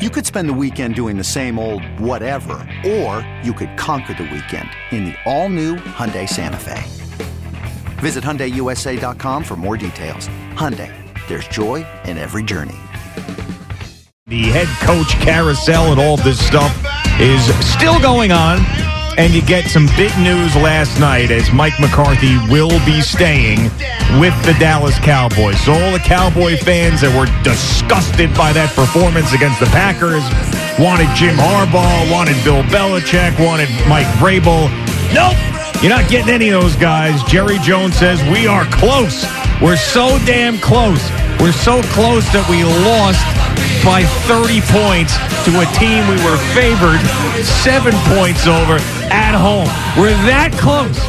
You could spend the weekend doing the same old whatever, or you could conquer the weekend in the all-new Hyundai Santa Fe. Visit HyundaiUSA.com for more details. Hyundai, there's joy in every journey. The head coach carousel and all this stuff is still going on. And you get some big news last night as Mike McCarthy will be staying with the Dallas Cowboys. So all the Cowboy fans that were disgusted by that performance against the Packers wanted Jim Harbaugh, wanted Bill Belichick, wanted Mike Vrabel. Nope, you're not getting any of those guys. Jerry Jones says we are close. We're so damn close. We're so close that we lost by 30 points to a team we were favored seven points over at home. We're that close.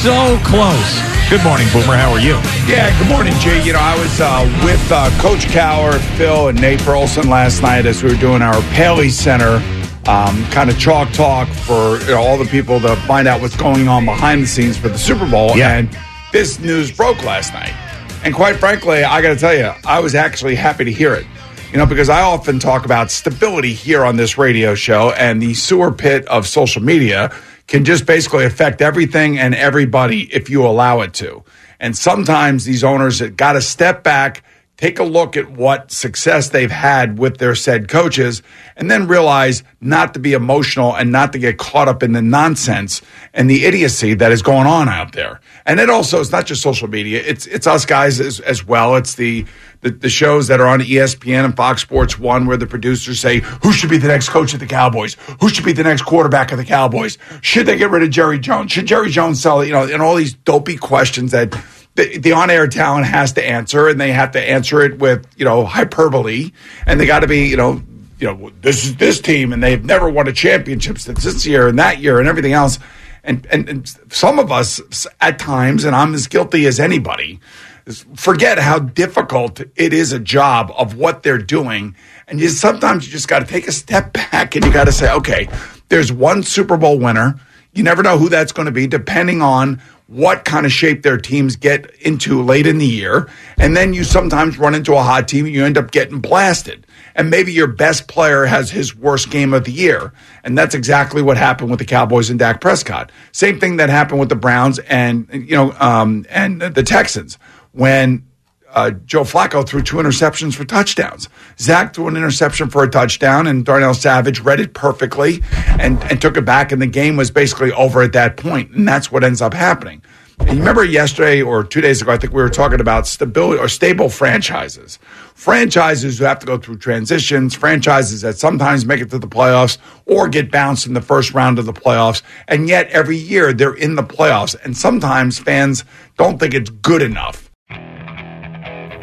So close. Good morning, Boomer. How are you? Yeah, good morning, Jay. You know, I was uh, with uh, Coach Cowher, Phil, and Nate Burleson last night as we were doing our Paley Center um, kind of chalk talk for you know, all the people to find out what's going on behind the scenes for the Super Bowl. Yeah. And this news broke last night. And quite frankly, I got to tell you, I was actually happy to hear it. You know, because I often talk about stability here on this radio show, and the sewer pit of social media can just basically affect everything and everybody if you allow it to. And sometimes these owners have got to step back, take a look at what success they've had with their said coaches, and then realize not to be emotional and not to get caught up in the nonsense and the idiocy that is going on out there. And it also is not just social media; it's it's us guys as, as well. It's the, the the shows that are on ESPN and Fox Sports One, where the producers say who should be the next coach of the Cowboys, who should be the next quarterback of the Cowboys, should they get rid of Jerry Jones, should Jerry Jones sell it, you know, and all these dopey questions that the, the on-air talent has to answer, and they have to answer it with you know hyperbole, and they got to be you know you know this is this team, and they've never won a championship since this year and that year and everything else, and and, and some of us at times, and I'm as guilty as anybody, forget how difficult it is a job of what they're doing, and you sometimes you just got to take a step back and you got to say, okay, there's one Super Bowl winner. You never know who that's going to be, depending on what kind of shape their teams get into late in the year. And then you sometimes run into a hot team and you end up getting blasted. And maybe your best player has his worst game of the year. And that's exactly what happened with the Cowboys and Dak Prescott. Same thing that happened with the Browns and, you know, um, and the Texans when uh, Joe Flacco threw two interceptions for touchdowns. Dak threw an interception for a touchdown, and Darnell Savage read it perfectly and, and took it back, and the game was basically over at that point, and that's what ends up happening. And you remember yesterday or two days ago, I think we were talking about stability or stable franchises. Franchises who have to go through transitions, franchises that sometimes make it to the playoffs or get bounced in the first round of the playoffs. And yet every year they're in the playoffs. And sometimes fans don't think it's good enough.